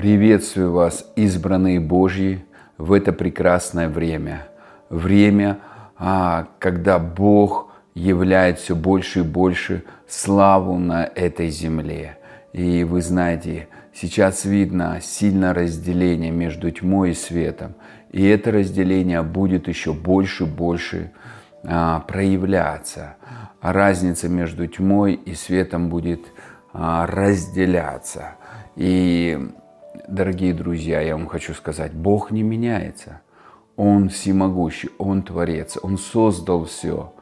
Приветствую вас, избранные Божьи, в это прекрасное время. Время, а, когда Бог являет все больше и больше славу на этой земле. И вы знаете, сейчас видно сильное разделение между тьмой и светом. И это разделение будет еще больше и больше а, проявляться. Разница между тьмой и светом будет а, разделяться. И, дорогие друзья, я вам хочу сказать, Бог не меняется. Он всемогущий, Он Творец, Он создал все.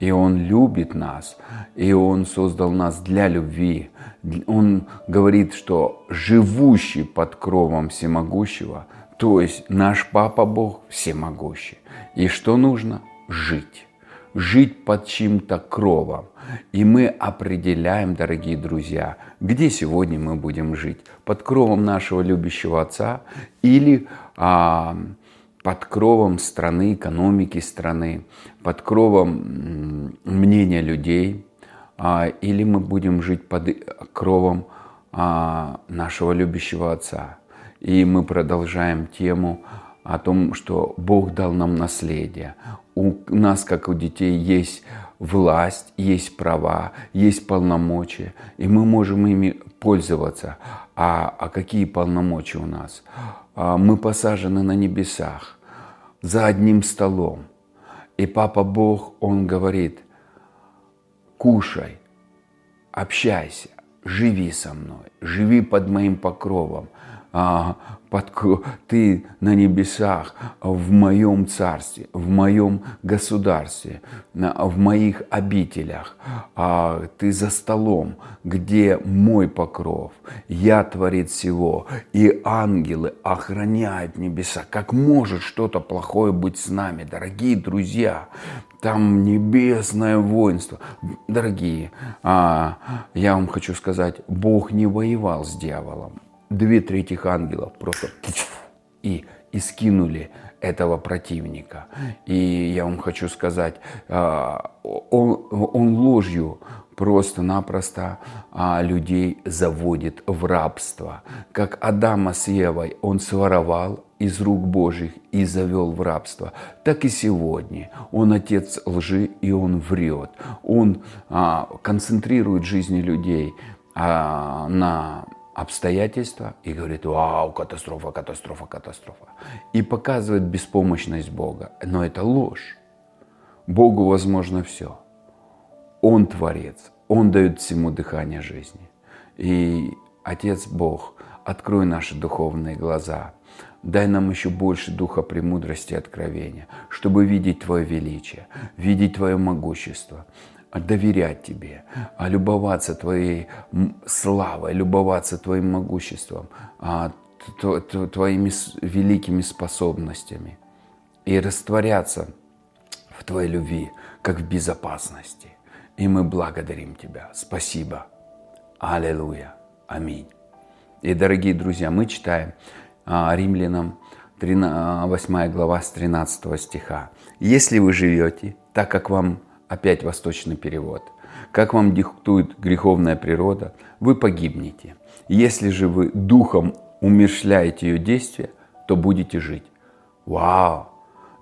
И Он любит нас, и Он создал нас для любви. Он говорит, что живущий под кровом всемогущего, то есть наш Папа Бог всемогущий. И что нужно? Жить жить под чьим-то кровом. И мы определяем, дорогие друзья, где сегодня мы будем жить. Под кровом нашего любящего Отца или а, под кровом страны, экономики страны, под кровом мнения людей, а, или мы будем жить под кровом а, нашего любящего Отца. И мы продолжаем тему о том, что Бог дал нам наследие. У нас, как у детей, есть власть, есть права, есть полномочия, и мы можем ими пользоваться. А, а какие полномочия у нас? А мы посажены на небесах, за одним столом. И Папа Бог, Он говорит, кушай, общайся, живи со мной, живи под моим покровом, под, ты на небесах, в моем царстве, в моем государстве, в моих обителях. А, ты за столом, где мой покров, я творит всего, и ангелы охраняют небеса. Как может что-то плохое быть с нами, дорогие друзья? Там небесное воинство. Дорогие, а, я вам хочу сказать, Бог не воевал с дьяволом две трети ангелов просто и, и скинули этого противника. И я вам хочу сказать, а, он, он ложью просто-напросто а, людей заводит в рабство. Как Адама с Евой он своровал из рук Божьих и завел в рабство, так и сегодня. Он отец лжи и он врет. Он а, концентрирует жизни людей на обстоятельства и говорит, вау, катастрофа, катастрофа, катастрофа. И показывает беспомощность Бога. Но это ложь. Богу возможно все. Он творец, Он дает всему дыхание жизни. И Отец Бог, открой наши духовные глаза, дай нам еще больше духа премудрости и откровения, чтобы видеть Твое величие, видеть Твое могущество, доверять Тебе, а любоваться Твоей славой, любоваться Твоим могуществом, а, Твоими великими способностями и растворяться в Твоей любви, как в безопасности. И мы благодарим Тебя. Спасибо. Аллилуйя. Аминь. И, дорогие друзья, мы читаем а, Римлянам 8 глава с 13 стиха. «Если вы живете так, как вам Опять восточный перевод. Как вам диктует греховная природа, вы погибнете. Если же вы духом умершляете ее действия, то будете жить. Вау!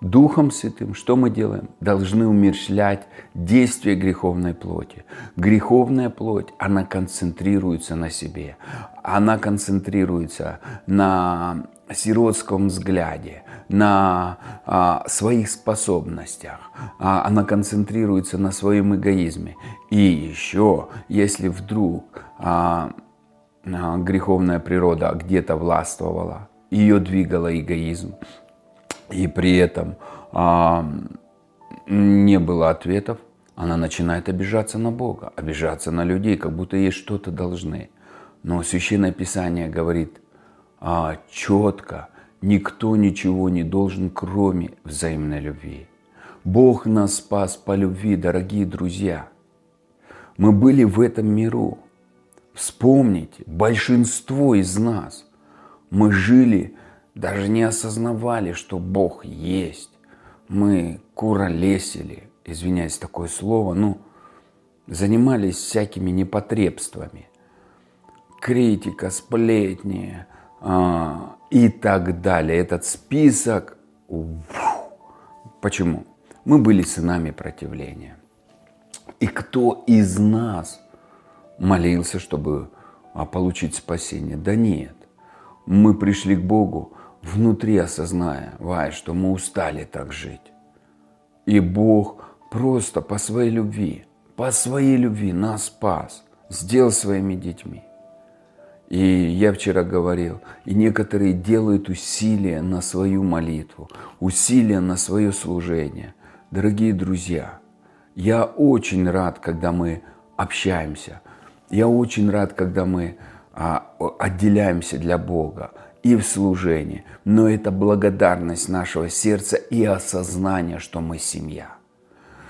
Духом Святым что мы делаем? Должны умершлять действие греховной плоти. Греховная плоть, она концентрируется на себе. Она концентрируется на сиротском взгляде, на а, своих способностях, а, она концентрируется на своем эгоизме. И еще, если вдруг а, а, греховная природа где-то властвовала, ее двигала эгоизм, и при этом а, не было ответов, она начинает обижаться на Бога, обижаться на людей, как будто ей что-то должны. Но Священное Писание говорит, а, четко, никто ничего не должен, кроме взаимной любви. Бог нас спас по любви, дорогие друзья. Мы были в этом миру. Вспомните, большинство из нас, мы жили, даже не осознавали, что Бог есть. Мы куролесили, извиняюсь такое слово, ну, занимались всякими непотребствами. Критика, сплетни, и так далее. Этот список. Почему? Мы были сынами противления. И кто из нас молился, чтобы а, получить спасение? Да нет. Мы пришли к Богу внутри осозная, вай, что мы устали так жить. И Бог просто по своей любви, по своей любви нас спас, сделал своими детьми. И я вчера говорил, и некоторые делают усилия на свою молитву, усилия на свое служение. Дорогие друзья, я очень рад, когда мы общаемся. Я очень рад, когда мы а, отделяемся для Бога и в служении. Но это благодарность нашего сердца и осознание, что мы семья,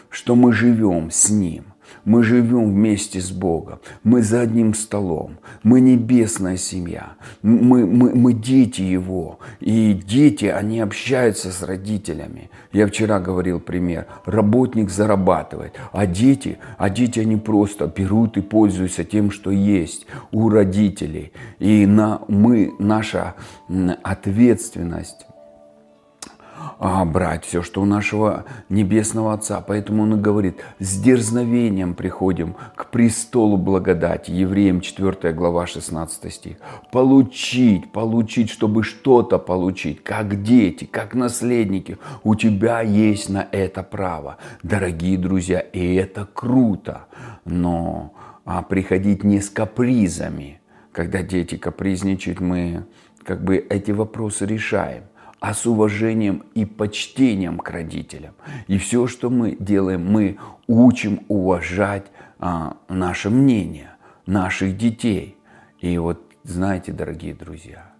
что мы живем с Ним – мы живем вместе с Богом. Мы за одним столом. Мы небесная семья. Мы, мы, мы дети Его. И дети, они общаются с родителями. Я вчера говорил пример. Работник зарабатывает, а дети, а дети, они просто берут и пользуются тем, что есть у родителей. И на, мы, наша ответственность а, брать все, что у нашего Небесного Отца. Поэтому он и говорит, с дерзновением приходим к престолу благодати. Евреям 4 глава 16 стих. Получить, получить, чтобы что-то получить, как дети, как наследники. У тебя есть на это право, дорогие друзья, и это круто. Но а, приходить не с капризами. Когда дети капризничают, мы как бы эти вопросы решаем а с уважением и почтением к родителям. И все, что мы делаем, мы учим уважать а, наше мнение, наших детей. И вот знаете, дорогие друзья,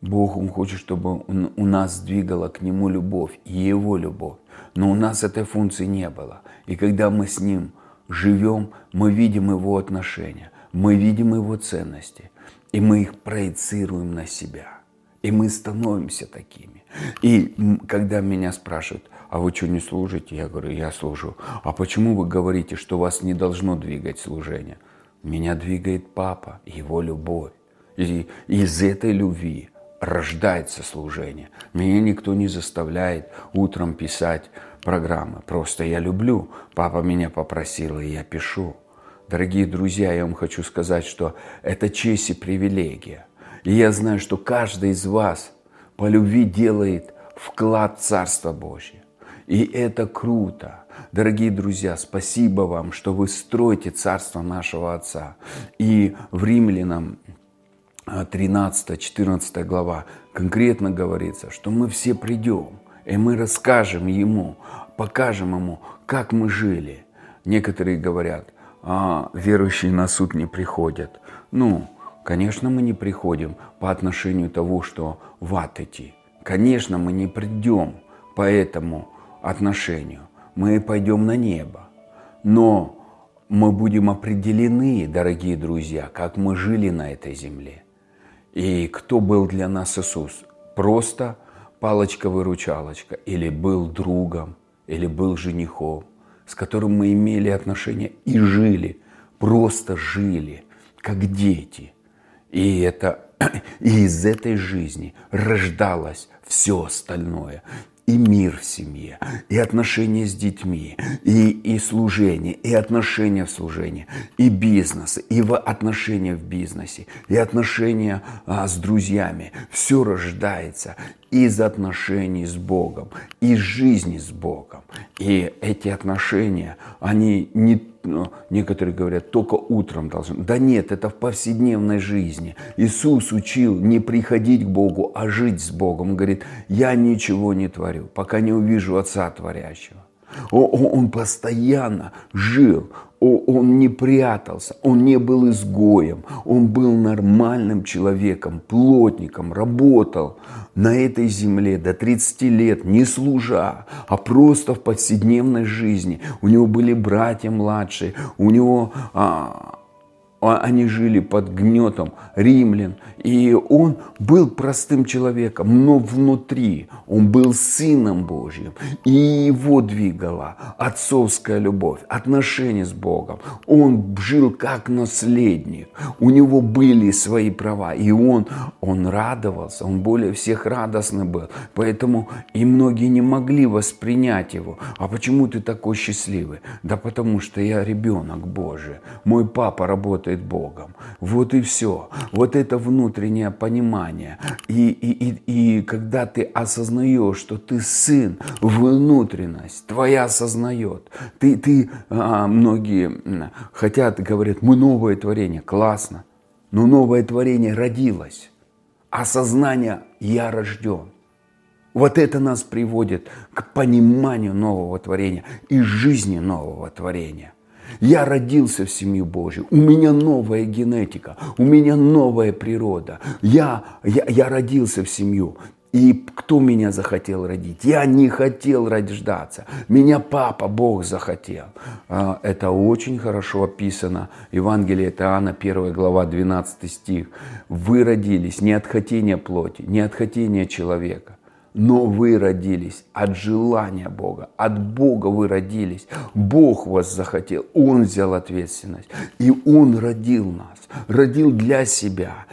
Бог, Он хочет, чтобы у нас двигала к Нему любовь, Его любовь. Но у нас этой функции не было. И когда мы с Ним живем, мы видим Его отношения, мы видим Его ценности, и мы их проецируем на себя. И мы становимся такими. И когда меня спрашивают, а вы что не служите? Я говорю, я служу. А почему вы говорите, что вас не должно двигать служение? Меня двигает папа, его любовь. И из этой любви рождается служение. Меня никто не заставляет утром писать программы. Просто я люблю. Папа меня попросил, и я пишу. Дорогие друзья, я вам хочу сказать, что это честь и привилегия. И я знаю, что каждый из вас по любви делает вклад в Царство Божье. И это круто. Дорогие друзья, спасибо вам, что вы строите Царство нашего Отца. И в Римлянам 13-14 глава конкретно говорится, что мы все придем, и мы расскажем Ему, покажем Ему, как мы жили. Некоторые говорят, а, верующие на суд не приходят. Ну, Конечно, мы не приходим по отношению того, что в ад идти. Конечно, мы не придем по этому отношению. Мы пойдем на небо. Но мы будем определены, дорогие друзья, как мы жили на этой земле. И кто был для нас Иисус? Просто палочка-выручалочка, или был другом, или был женихом, с которым мы имели отношения и жили, просто жили, как дети – и, это, и из этой жизни рождалось все остальное и мир в семье, и отношения с детьми, и, и служение, и отношения в служении, и бизнес, и в отношения в бизнесе, и отношения а, с друзьями. Все рождается из отношений с Богом, из жизни с Богом. И эти отношения, они не ну, некоторые говорят, только утром должны. Да нет, это в повседневной жизни. Иисус учил не приходить к Богу, а жить с Богом. Он говорит, я ничего не творю, пока не увижу Отца Творящего. Он постоянно жил, он не прятался, он не был изгоем, он был нормальным человеком, плотником, работал на этой земле до 30 лет, не служа, а просто в повседневной жизни. У него были братья младшие, у него а, они жили под гнетом римлян, и он был простым человеком, но внутри он был сыном Божьим, и его двигала отцовская любовь, отношения с Богом. Он жил как наследник, у него были свои права, и он, он радовался, он более всех радостный был, поэтому и многие не могли воспринять его. А почему ты такой счастливый? Да потому что я ребенок Божий, мой папа работает Богом. Вот и все. Вот это внутреннее понимание. И, и, и, и когда ты осознаешь, что ты сын, внутренность твоя осознает. Ты, ты а, многие хотят, говорят, мы новое творение. Классно. Но новое творение родилось. Осознание «я рожден». Вот это нас приводит к пониманию нового творения и жизни нового творения. Я родился в семью Божью, у меня новая генетика, у меня новая природа. Я, я, я родился в семью. И кто меня захотел родить? Я не хотел рождаться. Меня папа, Бог захотел. А, это очень хорошо описано. Евангелие от Иоанна, 1 глава, 12 стих. Вы родились не от хотения плоти, не от хотения человека, но вы родились от желания Бога, от Бога вы родились. Бог вас захотел, Он взял ответственность, и Он родил нас, родил для себя,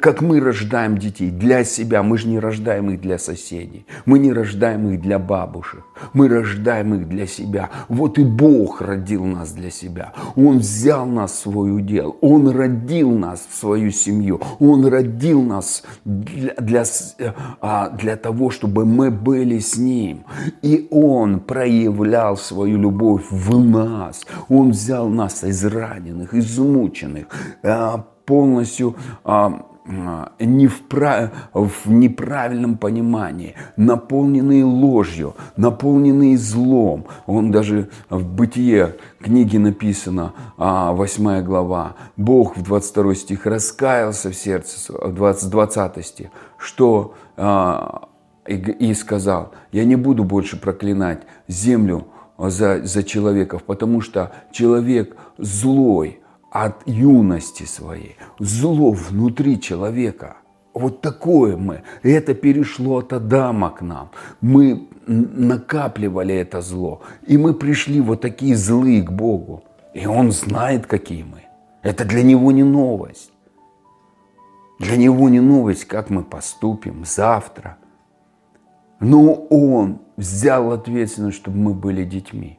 как мы рождаем детей, для себя. Мы же не рождаем их для соседей, мы не рождаем их для бабушек, мы рождаем их для себя. Вот и Бог родил нас для себя. Он взял нас в свой удел, Он родил нас в свою семью, Он родил нас для, для, а, для того, чтобы мы были с Ним. И Он проявлял свою любовь в нас. Он взял нас израненных, измученных, э, полностью а, не в, в неправильном понимании, наполненные ложью, наполненные злом. Он даже в Бытие книге написано, 8 а, глава, Бог в 22 стих раскаялся в сердце, в 20, 20 стих, что и, и сказал, я не буду больше проклинать землю за, за человеков, потому что человек злой от юности своей, зло внутри человека. Вот такое мы. Это перешло от Адама к нам. Мы накапливали это зло. И мы пришли вот такие злые к Богу. И Он знает, какие мы. Это для Него не новость. Для Него не новость, как мы поступим завтра – но Он взял ответственность, чтобы мы были детьми.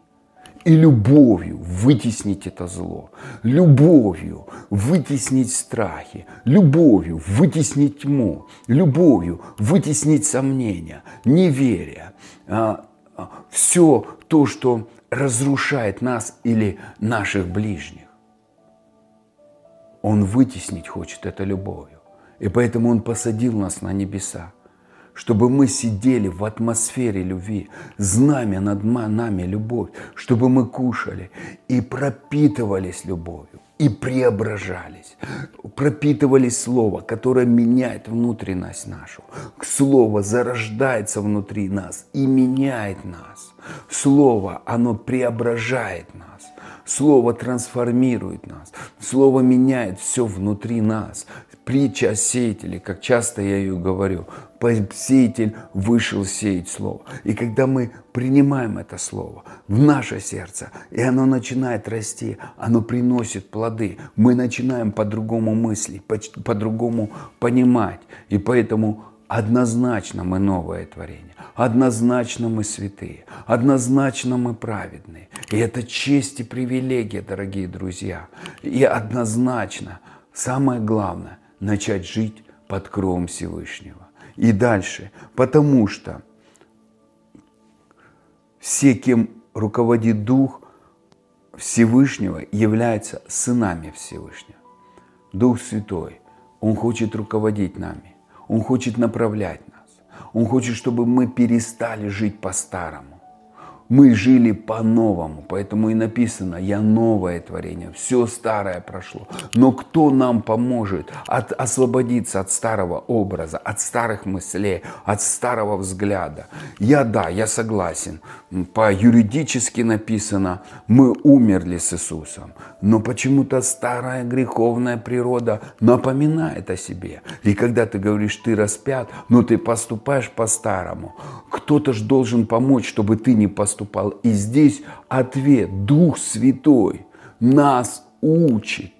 И любовью вытеснить это зло, любовью вытеснить страхи, любовью вытеснить тьму, любовью вытеснить сомнения, неверие, а, а, все то, что разрушает нас или наших ближних. Он вытеснить хочет это любовью. И поэтому Он посадил нас на небеса чтобы мы сидели в атмосфере любви, знамя над нами любовь, чтобы мы кушали и пропитывались любовью, и преображались, пропитывались Слово, которое меняет внутренность нашу. Слово зарождается внутри нас и меняет нас. Слово, оно преображает нас. Слово трансформирует нас. Слово меняет все внутри нас. Притча о сеятеле, как часто я ее говорю. Сеятель вышел сеять Слово. И когда мы принимаем это Слово в наше сердце, и оно начинает расти, оно приносит плоды, мы начинаем по-другому мыслить, по-другому понимать. И поэтому однозначно мы новое творение. Однозначно мы святые, однозначно мы праведные. И это честь и привилегия, дорогие друзья. И однозначно, самое главное, начать жить под кровом Всевышнего. И дальше, потому что все, кем руководит Дух Всевышнего, являются сынами Всевышнего. Дух Святой, Он хочет руководить нами, Он хочет направлять нас. Он хочет, чтобы мы перестали жить по-старому. Мы жили по-новому. Поэтому и написано, я новое творение, все старое прошло. Но кто нам поможет от, освободиться от старого образа, от старых мыслей, от старого взгляда? Я да, я согласен. По юридически написано, мы умерли с Иисусом. Но почему-то старая греховная природа напоминает о себе. И когда ты говоришь, ты распят, но ты поступаешь по-старому. Кто-то же должен помочь, чтобы ты не поступал поступал. И здесь ответ. Дух Святой нас учит,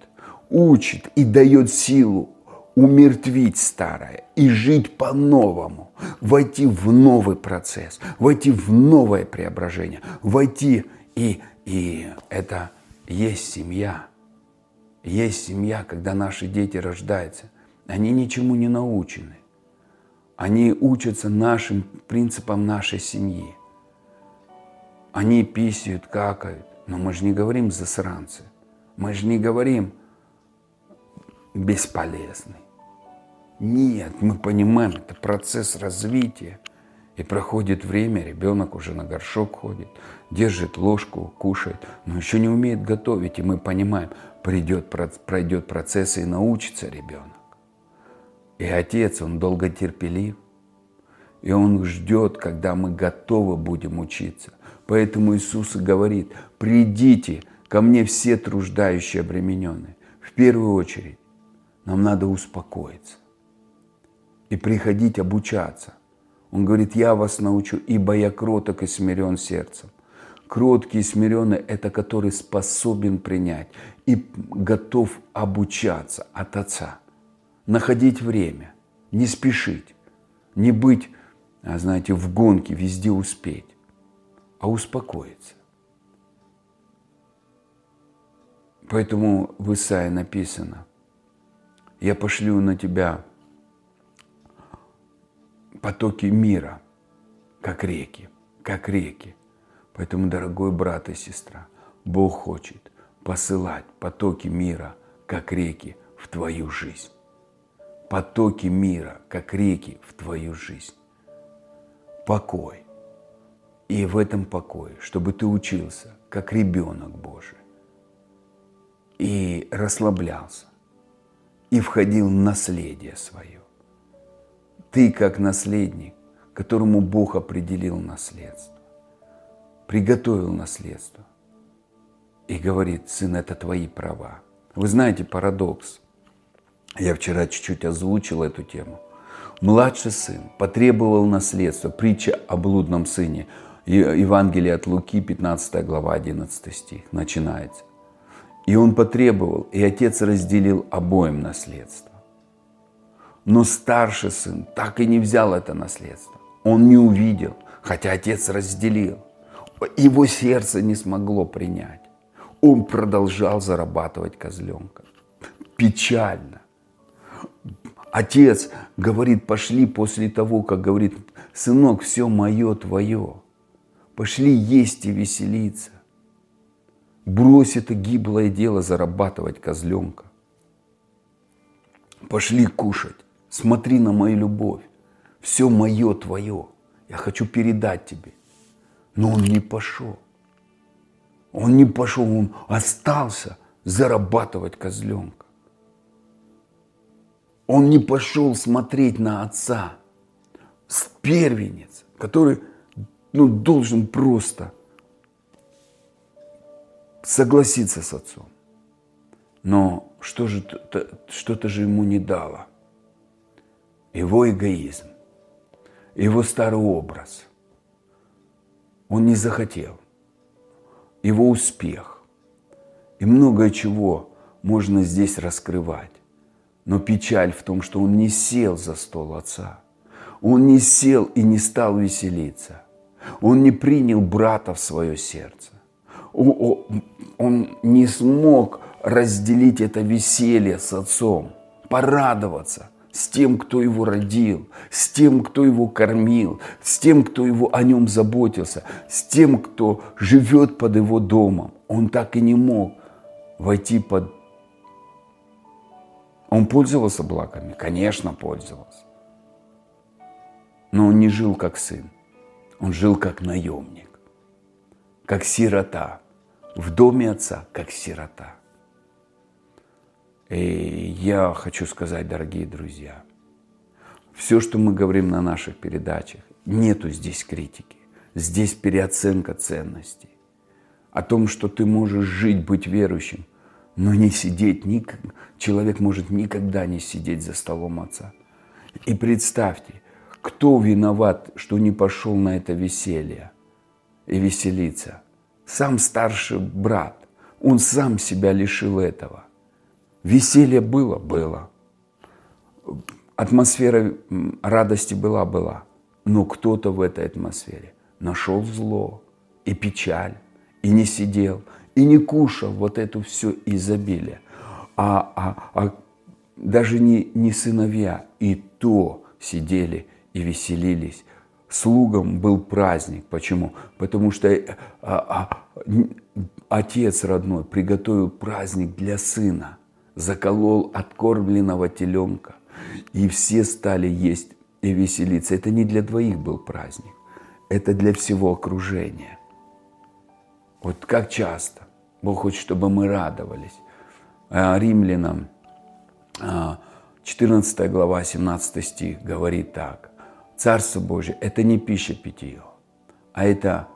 учит и дает силу умертвить старое и жить по-новому, войти в новый процесс, войти в новое преображение, войти и, и это есть семья. Есть семья, когда наши дети рождаются. Они ничему не научены. Они учатся нашим принципам нашей семьи. Они писают, какают. Но мы же не говорим засранцы. Мы же не говорим бесполезный. Нет, мы понимаем, это процесс развития. И проходит время, ребенок уже на горшок ходит, держит ложку, кушает, но еще не умеет готовить. И мы понимаем, придет, пройдет процесс и научится ребенок. И отец, он долго терпелив. И он ждет, когда мы готовы будем учиться. Поэтому Иисус говорит, придите ко мне все труждающие обремененные. В первую очередь нам надо успокоиться и приходить обучаться. Он говорит, я вас научу, ибо я кроток и смирен сердцем. Кроткий и смиренный – это который способен принять и готов обучаться от Отца. Находить время, не спешить, не быть, знаете, в гонке, везде успеть а успокоиться. Поэтому в Исаии написано, я пошлю на тебя потоки мира, как реки, как реки. Поэтому, дорогой брат и сестра, Бог хочет посылать потоки мира, как реки, в твою жизнь. Потоки мира, как реки, в твою жизнь. Покой, и в этом покое, чтобы ты учился, как ребенок Божий, и расслаблялся, и входил в наследие свое. Ты, как наследник, которому Бог определил наследство, приготовил наследство, и говорит, сын, это твои права. Вы знаете парадокс. Я вчера чуть-чуть озвучил эту тему. Младший сын потребовал наследства, притча о блудном сыне – Евангелие от Луки, 15 глава, 11 стих, начинается. И он потребовал, и отец разделил обоим наследство. Но старший сын так и не взял это наследство. Он не увидел, хотя отец разделил. Его сердце не смогло принять. Он продолжал зарабатывать козленка. Печально. Отец говорит, пошли после того, как говорит, сынок, все мое твое. Пошли есть и веселиться. Брось это гиблое дело зарабатывать козленка. Пошли кушать. Смотри на мою любовь. Все мое твое. Я хочу передать тебе. Но он не пошел. Он не пошел, он остался зарабатывать козленка. Он не пошел смотреть на отца. Первенец, который ну, должен просто согласиться с отцом. Но что же, что-то же ему не дало. Его эгоизм, его старый образ. Он не захотел. Его успех. И многое чего можно здесь раскрывать. Но печаль в том, что он не сел за стол отца. Он не сел и не стал веселиться. Он не принял брата в свое сердце. Он не смог разделить это веселье с отцом, порадоваться с тем, кто его родил, с тем, кто его кормил, с тем, кто его о нем заботился, с тем, кто живет под его домом. Он так и не мог войти под... Он пользовался благами? Конечно, пользовался. Но он не жил как сын. Он жил как наемник. как сирота. В доме отца, как сирота. И я хочу сказать, дорогие друзья, все, что мы говорим на наших передачах, нету здесь критики. Здесь переоценка ценностей. О том, что ты можешь жить, быть верующим, но не сидеть, ник... человек может никогда не сидеть за столом отца. И представьте, кто виноват, что не пошел на это веселье и веселиться? Сам старший брат. Он сам себя лишил этого. Веселье было? Было. Атмосфера радости была? Была. Но кто-то в этой атмосфере нашел зло и печаль, и не сидел, и не кушал вот эту все изобилие. А, а, а даже не, не сыновья, и то сидели и веселились. Слугам был праздник. Почему? Потому что а, а, отец родной приготовил праздник для сына, заколол откормленного теленка, и все стали есть и веселиться. Это не для двоих был праздник, это для всего окружения. Вот как часто Бог хочет, чтобы мы радовались. А, римлянам 14 а, глава, 17 стих говорит так. Царство Божие – это не пища питье, а это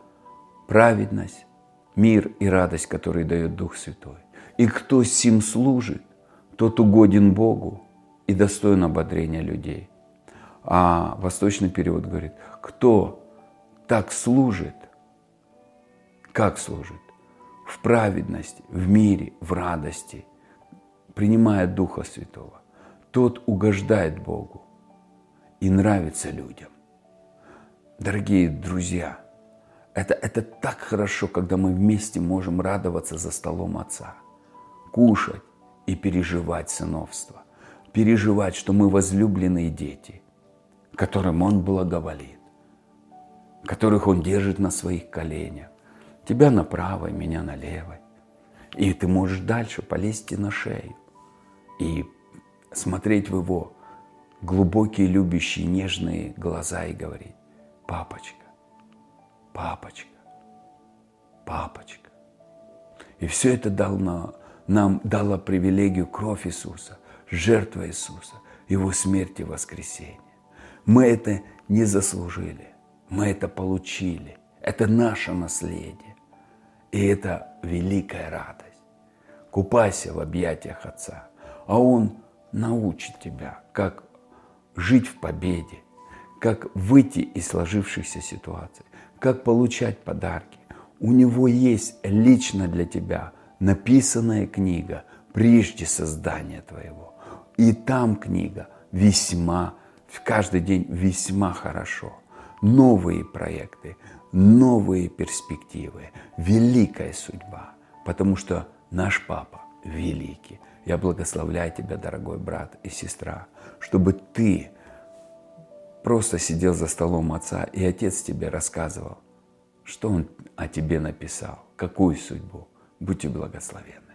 праведность, мир и радость, которые дает Дух Святой. И кто сим служит, тот угоден Богу и достоин ободрения людей. А восточный перевод говорит, кто так служит, как служит? В праведности, в мире, в радости, принимая Духа Святого. Тот угождает Богу и нравится людям. Дорогие друзья, это, это так хорошо, когда мы вместе можем радоваться за столом Отца, кушать и переживать сыновство, переживать, что мы возлюбленные дети, которым Он благоволит, которых Он держит на своих коленях, тебя на правой, меня на левой. И ты можешь дальше полезть на шею и смотреть в Его глубокие, любящие, нежные глаза и говорить, папочка, папочка, папочка. И все это дал на, нам дало привилегию кровь Иисуса, жертва Иисуса, Его смерть и воскресение. Мы это не заслужили, мы это получили. Это наше наследие. И это великая радость. Купайся в объятиях Отца, а Он научит тебя, как жить в победе, как выйти из сложившихся ситуаций, как получать подарки. У него есть лично для тебя написанная книга прежде создания твоего. И там книга весьма, в каждый день весьма хорошо. Новые проекты, новые перспективы, великая судьба. Потому что наш папа великий. Я благословляю тебя, дорогой брат и сестра, чтобы ты просто сидел за столом отца, и отец тебе рассказывал, что он о тебе написал, какую судьбу. Будьте благословенны.